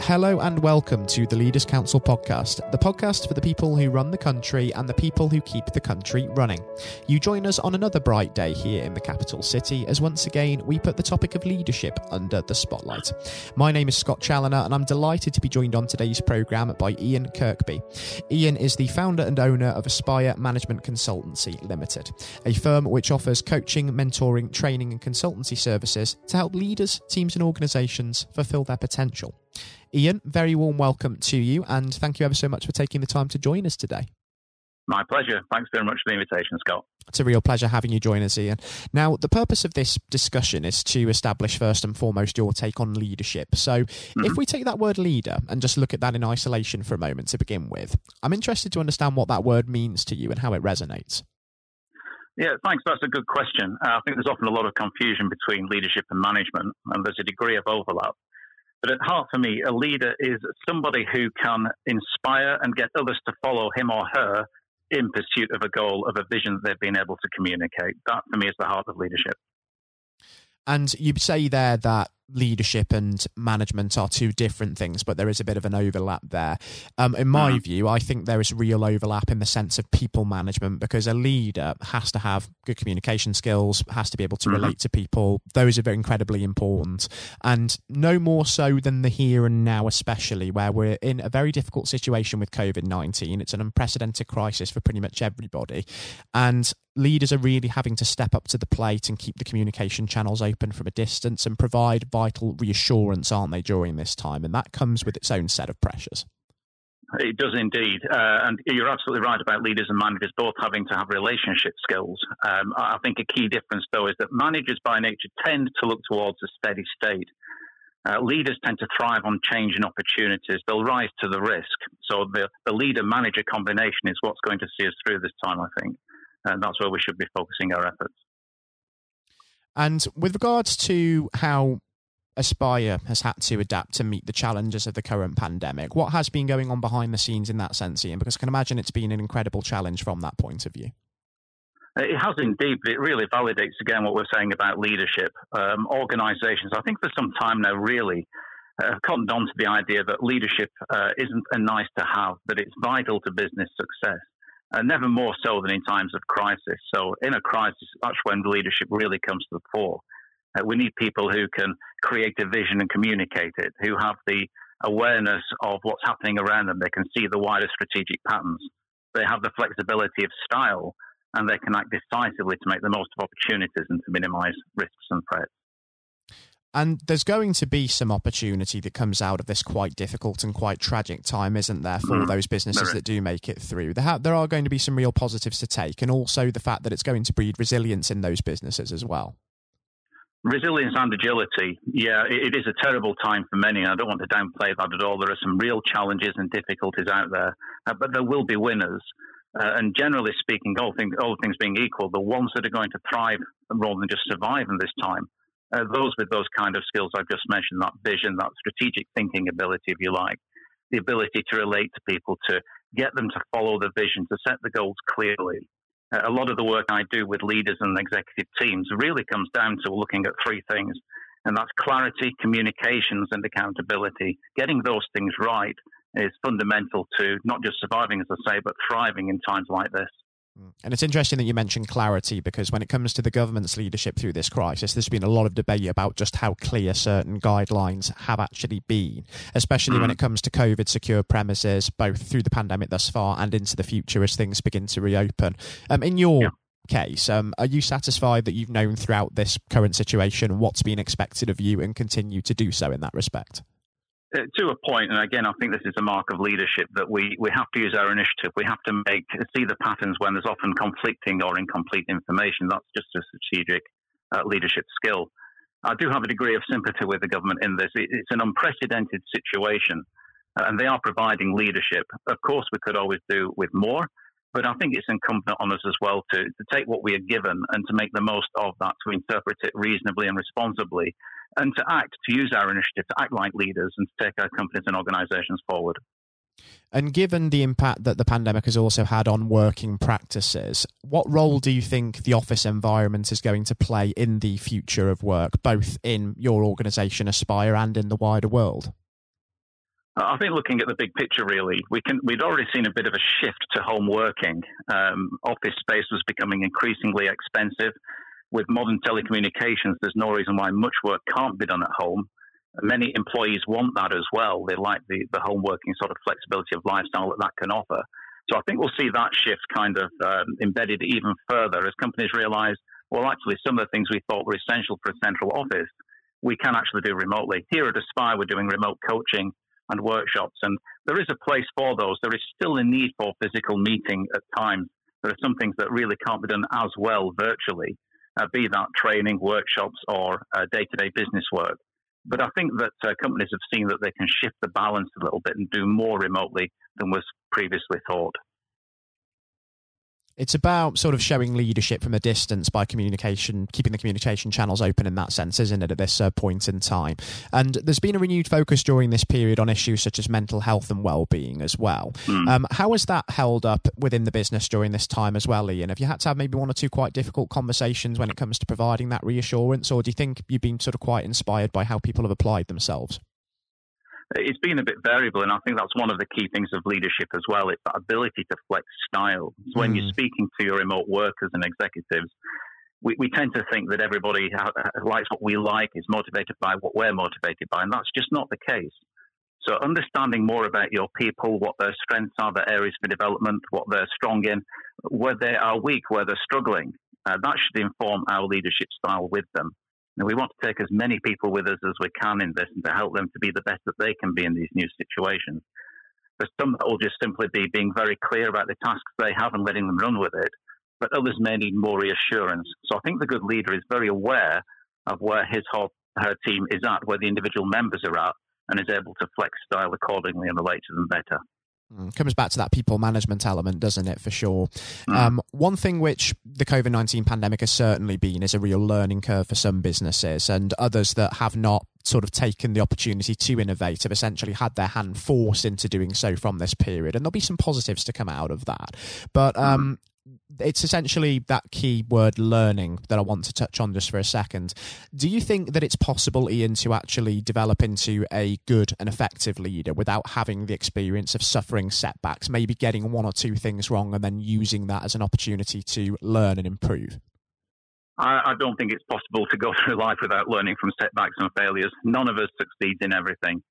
Hello and welcome to the Leaders Council podcast, the podcast for the people who run the country and the people who keep the country running. You join us on another bright day here in the capital city as once again we put the topic of leadership under the spotlight. My name is Scott Challoner and I'm delighted to be joined on today's programme by Ian Kirkby. Ian is the founder and owner of Aspire Management Consultancy Limited, a firm which offers coaching, mentoring, training, and consultancy services to help leaders, teams, and organisations fulfil their potential. Ian, very warm welcome to you, and thank you ever so much for taking the time to join us today. My pleasure. Thanks very much for the invitation, Scott. It's a real pleasure having you join us, Ian. Now, the purpose of this discussion is to establish first and foremost your take on leadership. So, mm-hmm. if we take that word leader and just look at that in isolation for a moment to begin with, I'm interested to understand what that word means to you and how it resonates. Yeah, thanks. That's a good question. Uh, I think there's often a lot of confusion between leadership and management, and there's a degree of overlap. But at heart, for me, a leader is somebody who can inspire and get others to follow him or her in pursuit of a goal, of a vision that they've been able to communicate. That, for me, is the heart of leadership. And you say there that leadership and management are two different things, but there is a bit of an overlap there. Um, in my mm-hmm. view, I think there is real overlap in the sense of people management because a leader has to have good communication skills, has to be able to mm-hmm. relate to people. Those are very incredibly important, and no more so than the here and now, especially where we're in a very difficult situation with COVID nineteen. It's an unprecedented crisis for pretty much everybody, and leaders are really having to step up to the plate and keep the communication channels open from a distance and provide vital reassurance, aren't they, during this time? And that comes with its own set of pressures. It does indeed. Uh, and you're absolutely right about leaders and managers both having to have relationship skills. Um, I think a key difference, though, is that managers by nature tend to look towards a steady state. Uh, leaders tend to thrive on change and opportunities. They'll rise to the risk. So the, the leader manager combination is what's going to see us through this time, I think and that's where we should be focusing our efforts. And with regards to how Aspire has had to adapt to meet the challenges of the current pandemic, what has been going on behind the scenes in that sense, Ian? Because I can imagine it's been an incredible challenge from that point of view. It has indeed, but it really validates again what we're saying about leadership. Um, organizations, I think for some time now, really uh, have cottoned on to the idea that leadership uh, isn't a nice to have, but it's vital to business success uh, never more so than in times of crisis. So, in a crisis, that's when leadership really comes to the fore. Uh, we need people who can create a vision and communicate it, who have the awareness of what's happening around them. They can see the wider strategic patterns. They have the flexibility of style, and they can act decisively to make the most of opportunities and to minimize risks and threats. And there's going to be some opportunity that comes out of this quite difficult and quite tragic time, isn't there, for mm. those businesses that do make it through? There, ha- there are going to be some real positives to take, and also the fact that it's going to breed resilience in those businesses as well. Resilience and agility, yeah, it, it is a terrible time for many. And I don't want to downplay that at all. There are some real challenges and difficulties out there, uh, but there will be winners. Uh, and generally speaking, all things, all things being equal, the ones that are going to thrive rather than just survive in this time uh, those with those kind of skills I've just mentioned, that vision, that strategic thinking ability, if you like, the ability to relate to people, to get them to follow the vision, to set the goals clearly. Uh, a lot of the work I do with leaders and executive teams really comes down to looking at three things, and that's clarity, communications, and accountability. Getting those things right is fundamental to not just surviving, as I say, but thriving in times like this. And it's interesting that you mentioned clarity because when it comes to the government's leadership through this crisis, there's been a lot of debate about just how clear certain guidelines have actually been, especially mm. when it comes to COVID secure premises, both through the pandemic thus far and into the future as things begin to reopen. Um, in your yeah. case, um, are you satisfied that you've known throughout this current situation what's been expected of you and continue to do so in that respect? To a point, and again, I think this is a mark of leadership that we, we have to use our initiative. We have to make see the patterns when there's often conflicting or incomplete information. That's just a strategic uh, leadership skill. I do have a degree of sympathy with the government in this. It, it's an unprecedented situation, uh, and they are providing leadership. Of course, we could always do with more, but I think it's incumbent on us as well to, to take what we are given and to make the most of that, to interpret it reasonably and responsibly, and to act, to use our initiative to act like leaders and to take our companies and organizations forward. And given the impact that the pandemic has also had on working practices, what role do you think the office environment is going to play in the future of work, both in your organisation, Aspire, and in the wider world? I think looking at the big picture, really, we can we'd already seen a bit of a shift to home working. Um, office space was becoming increasingly expensive. With modern telecommunications, there's no reason why much work can't be done at home. Many employees want that as well. They like the, the home working sort of flexibility of lifestyle that that can offer. So I think we'll see that shift kind of um, embedded even further as companies realize, well, actually, some of the things we thought were essential for a central office, we can actually do remotely. Here at Aspire, we're doing remote coaching and workshops, and there is a place for those. There is still a need for physical meeting at times. There are some things that really can't be done as well virtually, uh, be that training, workshops, or day to day business work. But I think that uh, companies have seen that they can shift the balance a little bit and do more remotely than was previously thought. It's about sort of showing leadership from a distance by communication, keeping the communication channels open in that sense, isn't it, at this uh, point in time? And there's been a renewed focus during this period on issues such as mental health and well-being as well. Mm. Um, how has that held up within the business during this time as well, Ian? Have you had to have maybe one or two quite difficult conversations when it comes to providing that reassurance, or do you think you've been sort of quite inspired by how people have applied themselves? It's been a bit variable, and I think that's one of the key things of leadership as well. It's that ability to flex style. So when you're mm. speaking to your remote workers and executives, we, we tend to think that everybody likes what we like, is motivated by what we're motivated by, and that's just not the case. So understanding more about your people, what their strengths are, their areas for development, what they're strong in, where they are weak, where they're struggling, uh, that should inform our leadership style with them. And we want to take as many people with us as we can in this and to help them to be the best that they can be in these new situations. For some, that will just simply be being very clear about the tasks they have and letting them run with it. But others may need more reassurance. So I think the good leader is very aware of where his or her team is at, where the individual members are at, and is able to flex style accordingly and relate to them better. Mm, comes back to that people management element, doesn't it, for sure? Mm. Um, one thing which the COVID 19 pandemic has certainly been is a real learning curve for some businesses, and others that have not sort of taken the opportunity to innovate have essentially had their hand forced into doing so from this period. And there'll be some positives to come out of that. But um, mm it's essentially that key word learning that I want to touch on just for a second. Do you think that it's possible, Ian, to actually develop into a good and effective leader without having the experience of suffering setbacks, maybe getting one or two things wrong and then using that as an opportunity to learn and improve? I, I don't think it's possible to go through life without learning from setbacks and failures. None of us succeeds in everything.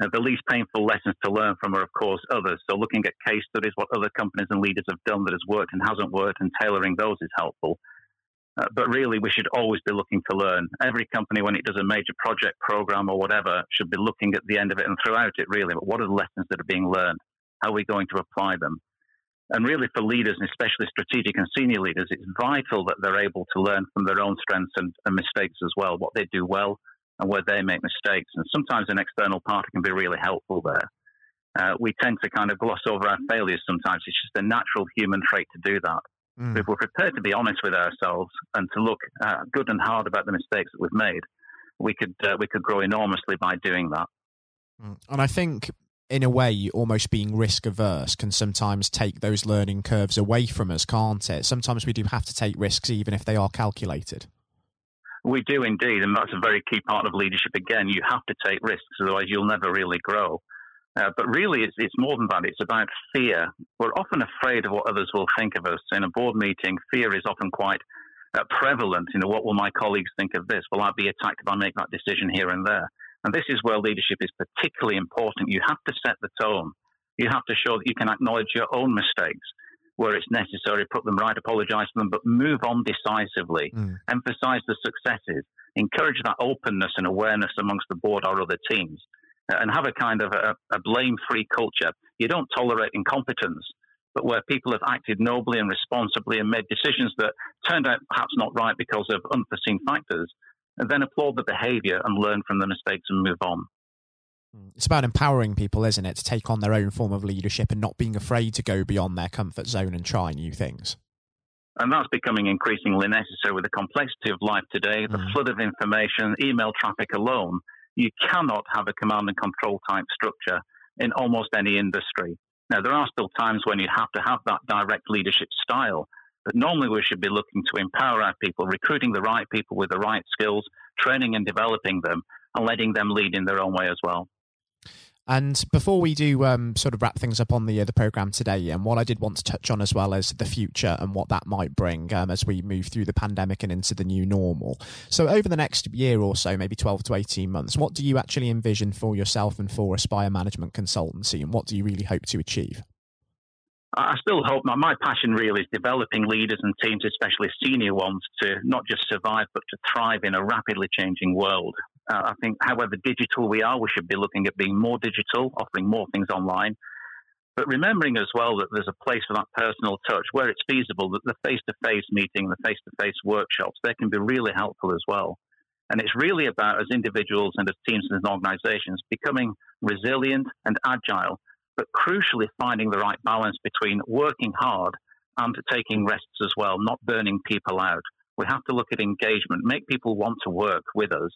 Uh, the least painful lessons to learn from are, of course, others. So, looking at case studies, what other companies and leaders have done that has worked and hasn't worked, and tailoring those is helpful. Uh, but really, we should always be looking to learn. Every company, when it does a major project, program, or whatever, should be looking at the end of it and throughout it, really. But what are the lessons that are being learned? How are we going to apply them? And really, for leaders, and especially strategic and senior leaders, it's vital that they're able to learn from their own strengths and, and mistakes as well, what they do well and where they make mistakes. And sometimes an external party can be really helpful there. Uh, we tend to kind of gloss over our failures sometimes. It's just a natural human trait to do that. Mm. If we're prepared to be honest with ourselves and to look uh, good and hard about the mistakes that we've made, we could uh, we could grow enormously by doing that. Mm. And I think in a way, almost being risk averse can sometimes take those learning curves away from us, can't it? Sometimes we do have to take risks, even if they are calculated. We do indeed, and that's a very key part of leadership. Again, you have to take risks, otherwise you'll never really grow. Uh, but really, it's, it's more than that. It's about fear. We're often afraid of what others will think of us. In a board meeting, fear is often quite uh, prevalent. You know, what will my colleagues think of this? Will I be attacked if I make that decision here and there? And this is where leadership is particularly important. You have to set the tone. You have to show that you can acknowledge your own mistakes where it's necessary, put them right, apologise to them, but move on decisively, mm. emphasise the successes, encourage that openness and awareness amongst the board or other teams, and have a kind of a, a blame free culture. You don't tolerate incompetence, but where people have acted nobly and responsibly and made decisions that turned out perhaps not right because of unforeseen factors, and then applaud the behaviour and learn from the mistakes and move on. It's about empowering people, isn't it, to take on their own form of leadership and not being afraid to go beyond their comfort zone and try new things. And that's becoming increasingly necessary with the complexity of life today, the mm. flood of information, email traffic alone. You cannot have a command and control type structure in almost any industry. Now, there are still times when you have to have that direct leadership style, but normally we should be looking to empower our people, recruiting the right people with the right skills, training and developing them, and letting them lead in their own way as well. And before we do um, sort of wrap things up on the uh, the program today, and what I did want to touch on as well as the future and what that might bring um, as we move through the pandemic and into the new normal. So over the next year or so, maybe twelve to eighteen months, what do you actually envision for yourself and for Aspire Management Consultancy, and what do you really hope to achieve? I still hope my, my passion really is developing leaders and teams, especially senior ones, to not just survive but to thrive in a rapidly changing world. Uh, I think, however digital we are, we should be looking at being more digital, offering more things online, but remembering as well that there's a place for that personal touch where it's feasible. That the face-to-face meeting, the face-to-face workshops, they can be really helpful as well. And it's really about, as individuals and as teams and as organizations, becoming resilient and agile, but crucially finding the right balance between working hard and taking rests as well, not burning people out. We have to look at engagement, make people want to work with us,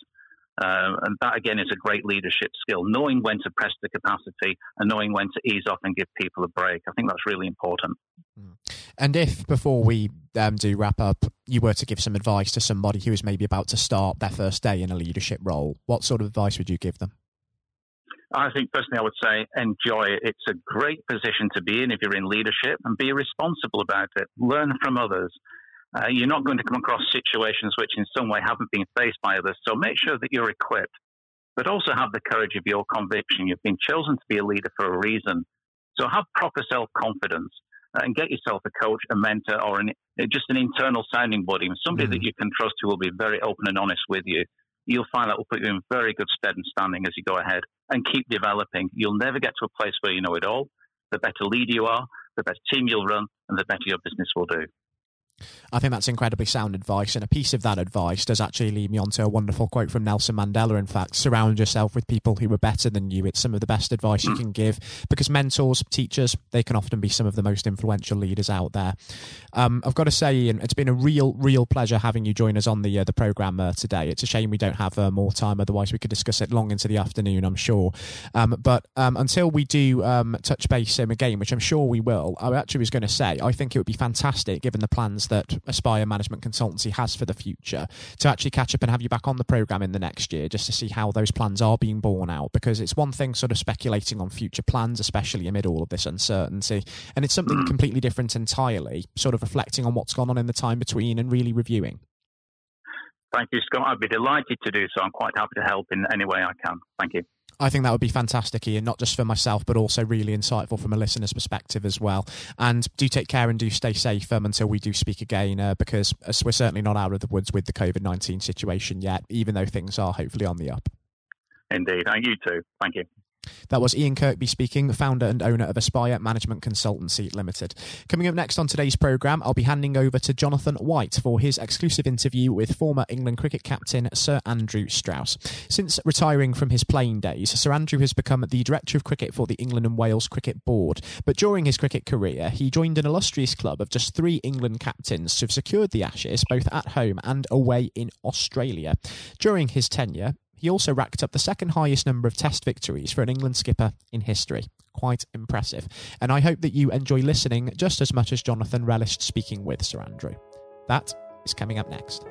uh, and that again is a great leadership skill, knowing when to press the capacity and knowing when to ease off and give people a break. I think that's really important. Hmm. And if before we um, do wrap up, you were to give some advice to somebody who is maybe about to start their first day in a leadership role, what sort of advice would you give them? I think personally, I would say enjoy it. It's a great position to be in if you're in leadership and be responsible about it. Learn from others. Uh, you're not going to come across situations which in some way haven't been faced by others. So make sure that you're equipped, but also have the courage of your conviction. You've been chosen to be a leader for a reason. So have proper self confidence uh, and get yourself a coach, a mentor, or an, uh, just an internal sounding body, somebody mm-hmm. that you can trust who will be very open and honest with you. You'll find that will put you in very good stead and standing as you go ahead and keep developing. You'll never get to a place where you know it all. The better leader you are, the better team you'll run, and the better your business will do. I think that's incredibly sound advice. And a piece of that advice does actually lead me on to a wonderful quote from Nelson Mandela. In fact, surround yourself with people who are better than you. It's some of the best advice you can give because mentors, teachers, they can often be some of the most influential leaders out there. Um, I've got to say, Ian, it's been a real, real pleasure having you join us on the uh, the program uh, today. It's a shame we don't have uh, more time, otherwise we could discuss it long into the afternoon. I'm sure. Um, but um, until we do um, touch base again, which I'm sure we will, I actually was going to say I think it would be fantastic given the plans that Aspire Management Consultancy has for the future to actually catch up and have you back on the program in the next year just to see how those plans are being borne out. Because it's one thing sort of speculating on future plans, especially amid all of this uncertainty, and it's something mm. completely different entirely, sort of reflecting on what's gone on in the time between and really reviewing. Thank you, Scott. I'd be delighted to do so. I'm quite happy to help in any way I can. Thank you. I think that would be fantastic, Ian, not just for myself, but also really insightful from a listener's perspective as well. And do take care and do stay safe um, until we do speak again, uh, because we're certainly not out of the woods with the COVID 19 situation yet, even though things are hopefully on the up. Indeed. And you too. Thank you. That was Ian Kirkby speaking, founder and owner of Aspire Management Consultancy Limited. Coming up next on today's programme, I'll be handing over to Jonathan White for his exclusive interview with former England cricket captain Sir Andrew Strauss. Since retiring from his playing days, Sir Andrew has become the Director of Cricket for the England and Wales Cricket Board. But during his cricket career, he joined an illustrious club of just three England captains to have secured the Ashes both at home and away in Australia. During his tenure, he also racked up the second highest number of test victories for an England skipper in history. Quite impressive. And I hope that you enjoy listening just as much as Jonathan relished speaking with Sir Andrew. That is coming up next.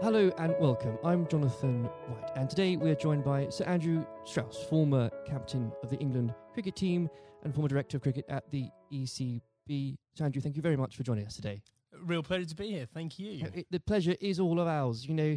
Hello and welcome. I'm Jonathan White, and today we are joined by Sir Andrew Strauss, former captain of the England cricket team and former director of cricket at the ECB. Sir Andrew, thank you very much for joining us today. Real pleasure to be here. Thank you. Uh, the pleasure is all of ours. You know,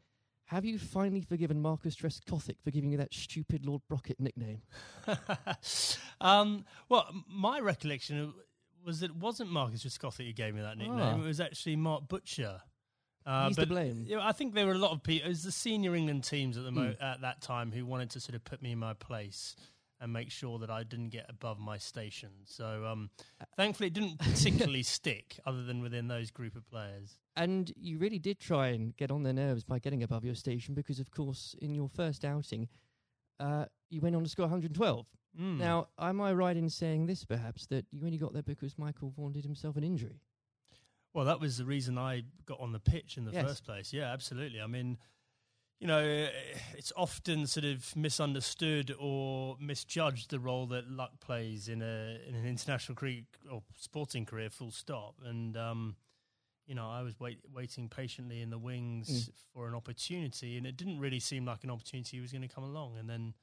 have you finally forgiven Marcus Trescothick for giving you that stupid Lord Brocket nickname? um, well, my recollection was it wasn't Marcus Trescothick who gave me that nickname. Ah. It was actually Mark Butcher. Uh, He's but, to blame. You know, I think there were a lot of people. It was the senior England teams at the mo- mm. at that time who wanted to sort of put me in my place and make sure that I didn't get above my station. So um, thankfully, it didn't particularly stick, other than within those group of players. And you really did try and get on their nerves by getting above your station, because of course, in your first outing, uh, you went on to score 112. Mm. Now, am I right in saying this, perhaps, that you only got there because Michael Vaughan did himself an injury? Well, that was the reason I got on the pitch in the Yes. first place. Yeah, absolutely. I mean, you know, it's often sort of misunderstood or misjudged the role that luck plays in a in an international career or sporting career. Full stop. And um, you know, I was wait, waiting patiently in the wings for an opportunity, and it didn't really seem like an opportunity was going to come along. And then,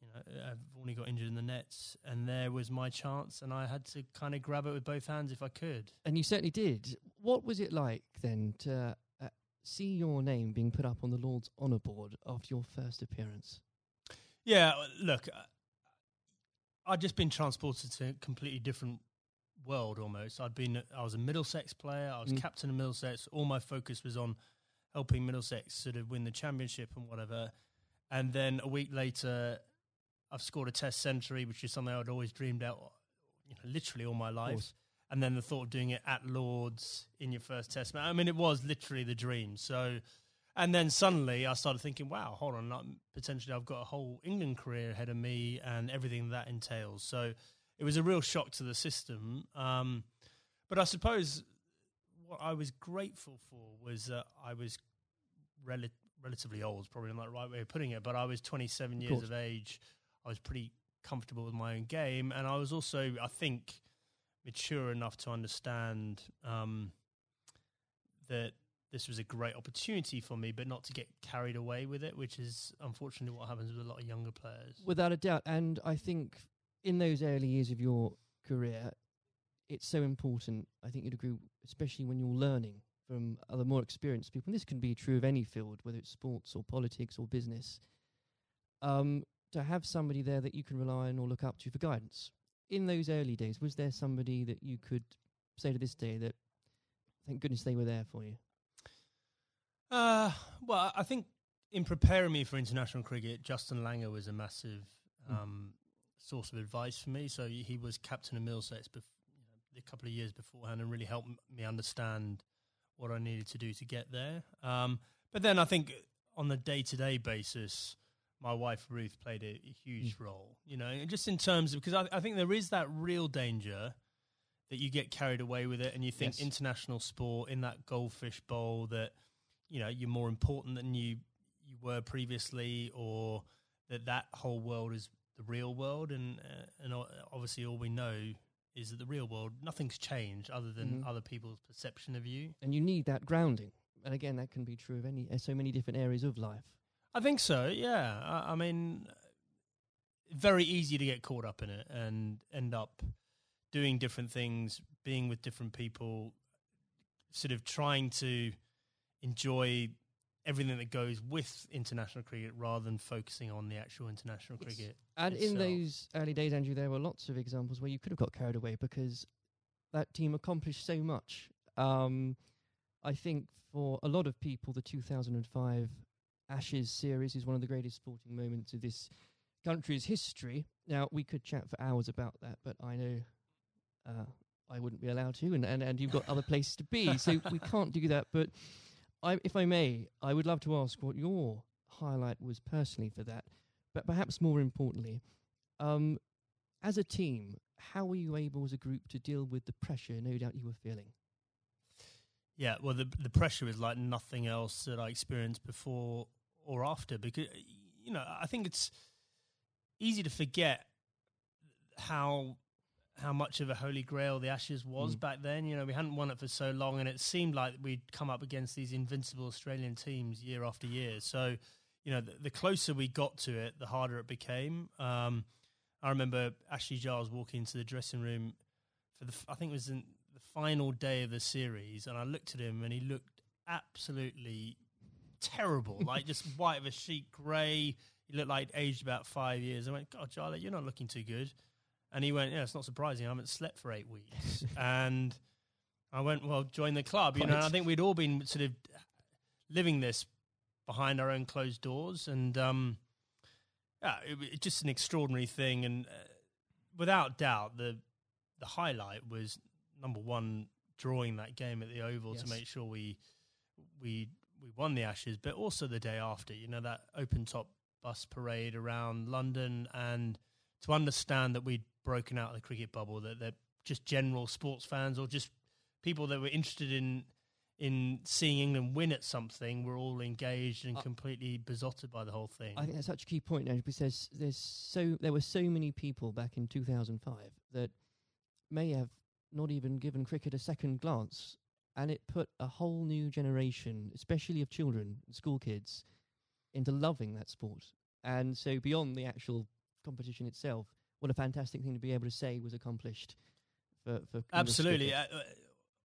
you know, I've only got injured in the nets, and there was my chance, and I had to kind of grab it with both hands if I could. And you certainly did. What was it like then to uh, see your name being put up on the Lord's Honour Board after your first appearance? Yeah, look, I'd just been transported to a completely different world almost. I'd been, I was a Middlesex player, I was Mm. captain of Middlesex. All my focus was on helping Middlesex sort of win the championship and whatever. And then a week later, I've scored a test century, which is something I'd always dreamed out, you know, literally all my life. And then the thought of doing it at Lords in your first test match. I mean, it was literally the dream. So, and then suddenly I started thinking, wow, hold on, potentially I've got a whole England career ahead of me and everything that entails. So it was a real shock to the system. Um, but I suppose what I was grateful for was that I was rel- relatively old, probably not the right way of putting it, but I was 27 years course. of age. I was pretty comfortable with my own game. And I was also, I think, mature enough to understand um, that this was a great opportunity for me, but not to get carried away with it, which is unfortunately what happens with a lot of younger players. Without a doubt. And I think in those early years of your career, it's so important. I think you'd agree, especially when you're learning from other more experienced people. And this can be true of any field, whether it's sports or politics or business. Um, to have somebody there that you can rely on or look up to for guidance. In those early days, was there somebody that you could say to this day that, thank goodness they were there for you? Uh, well, I think in preparing me for international cricket, Justin Langer was a massive Mm. um, source of advice for me. So he was captain of Middlesex bef- you know, a couple of years beforehand and really helped m- me understand what I needed to do to get there. Um, but then I think on the day to day basis, my wife Ruth played a, a huge role, you know, and just in terms of because I, I think there is that real danger that you get carried away with it and you think Yes. international sport in that goldfish bowl that you know you're more important than you you were previously or that that whole world is the real world and uh, and obviously all we know is that the real world nothing's changed other than Mhm. other people's perception of you And you need that grounding. And again, that can be true of any uh, so many different areas of life. I think so. Yeah. I, I mean, very easy to get caught up in it and end up doing different things, being with different people, sort of trying to enjoy everything that goes with international cricket rather than focusing on the actual international Yes. cricket. And in those early days, Andrew, there were lots of examples where you could have got carried away because that team accomplished so much. Um, I think for a lot of people, the 2005 Ashes series is one of the greatest sporting moments of this country's history. Now, we could chat for hours about that, but I know uh, I wouldn't be allowed to, and, and, and you've got other places to be, so we can't do that. But I, if I may, I would love to ask what your highlight was personally for that. But perhaps more importantly, um, as a team, how were you able as a group to deal with the pressure no doubt you were feeling? Yeah, well, the the pressure is like nothing else that I experienced before or after because you know I think it's easy to forget how how much of a holy grail the Ashes was Mm. back then. You know, we hadn't won it for so long, and it seemed like we'd come up against these invincible Australian teams year after year. So, you know, the, the closer we got to it, the harder it became. Um, I remember Ashley Giles walking into the dressing room for the I think it was in the final day of the series, and I looked at him, and he looked absolutely terrible, like just white of a sheet, grey. He looked like aged about five years. I went, God, Charlie, you're not looking too good. And he went, Yeah, it's not surprising. I haven't slept for eight weeks. and I went, Well, join the club. You know, I think we'd all been sort of living this behind our own closed doors. And um, yeah, it, just an extraordinary thing. And uh, without doubt, the the highlight was number one, drawing that game at the Oval Yes. to make sure we we we won the Ashes, but also the day after. You know that open top bus parade around London, and to understand that we'd broken out of the cricket bubble, that that just general sports fans or just people that were interested in in seeing England win at something were all engaged and Uh, completely besotted by the whole thing. I think that's such a key point now because there's, there's so there were so many people back in 2005 that may have not even given cricket a second glance, and it put a whole new generation, especially of children, school kids, into loving that sport. And so beyond the actual competition itself, what a fantastic thing to be able to say was accomplished for for absolutely. Uh, uh,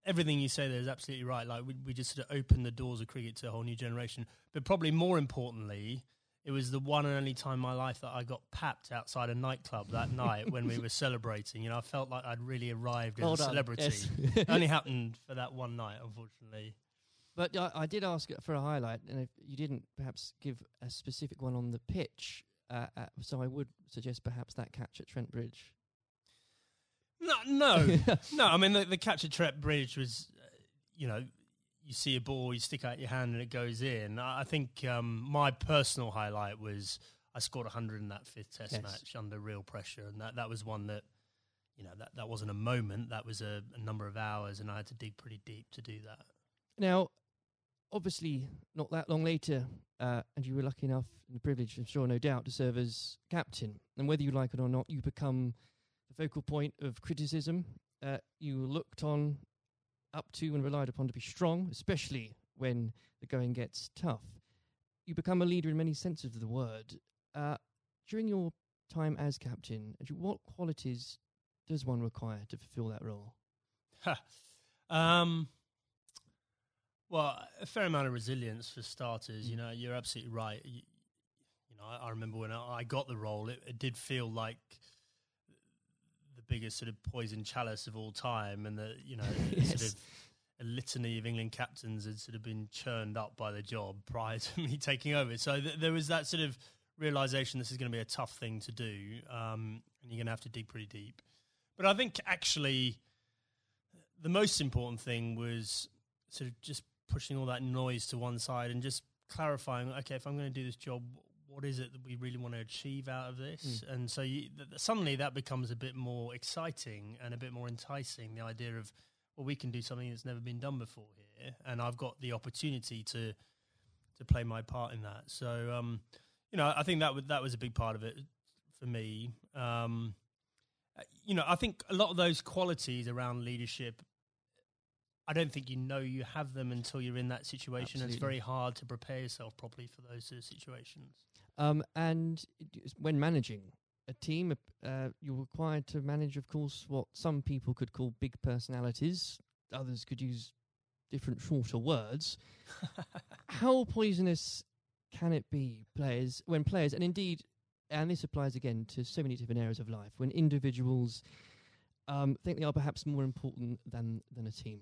everything you say there is absolutely right. Like we, we just sort of opened the doors of cricket to a whole new generation. But probably more importantly, it was the one and only time in my life that I got papped outside a nightclub that night when we were celebrating. You know, I felt like I'd really arrived as Well a celebrity. yes. it only happened for that one night, unfortunately. But I, I did ask for a highlight, and if you didn't perhaps give a specific one on the pitch, uh, uh, so I would suggest perhaps that catch at Trent Bridge. No, no, no. I mean, the, the catch at Trent Bridge was, uh, you know, you see a ball, you stick out your hand, and it goes in. I, I think um, my personal highlight was I scored 100 in that fifth Test Yes. match under real pressure, and that, that was one that, you know, that, that wasn't a moment. That was a, a number of hours, and I had to dig pretty deep to do that. Now, obviously, not that long later, uh, and you were lucky enough and the privilege, I'm sure, no doubt, to serve as captain. And whether you like it or not, you become the focal point of criticism. Uh, you looked on, up to, and relied upon to be strong, especially when the going gets tough. You become a leader in many senses of the word. Uh, during your time as captain, what qualities does one require to fulfill that role? um, well, a fair amount of resilience for starters. You know, you're absolutely right. You, you know, I, I remember when I, got the role, it, it did feel like the biggest sort of poison chalice of all time, and the you know sort of a litany of England captains had sort of been churned up by the job prior to me taking over. So th- there was that sort of realization this is going to be a tough thing to do, um, and you're going to have to dig pretty deep. But I think actually the most important thing was sort of just pushing all that noise to one side and just clarifying, okay, if I'm going to do this job, what is it that we really want to achieve out of this? And so you, th- suddenly that becomes a bit more exciting and a bit more enticing. The idea of, well, we can do something that's never been done before here, and I've got the opportunity to to play my part in that. So, um, you know, I think that w- that was a big part of it for me. Um, uh, you know, I think a lot of those qualities around leadership, I don't think you know you have them until you're in that situation. It's very hard to prepare yourself properly for those sort of situations. Um, and when managing a team, uh, you're required to manage, of course, what some people could call big personalities. Others could use different, shorter words. How poisonous can it be, players, when players, and indeed, and this applies again to so many different areas of life, when individuals um, think they are perhaps more important than than a team?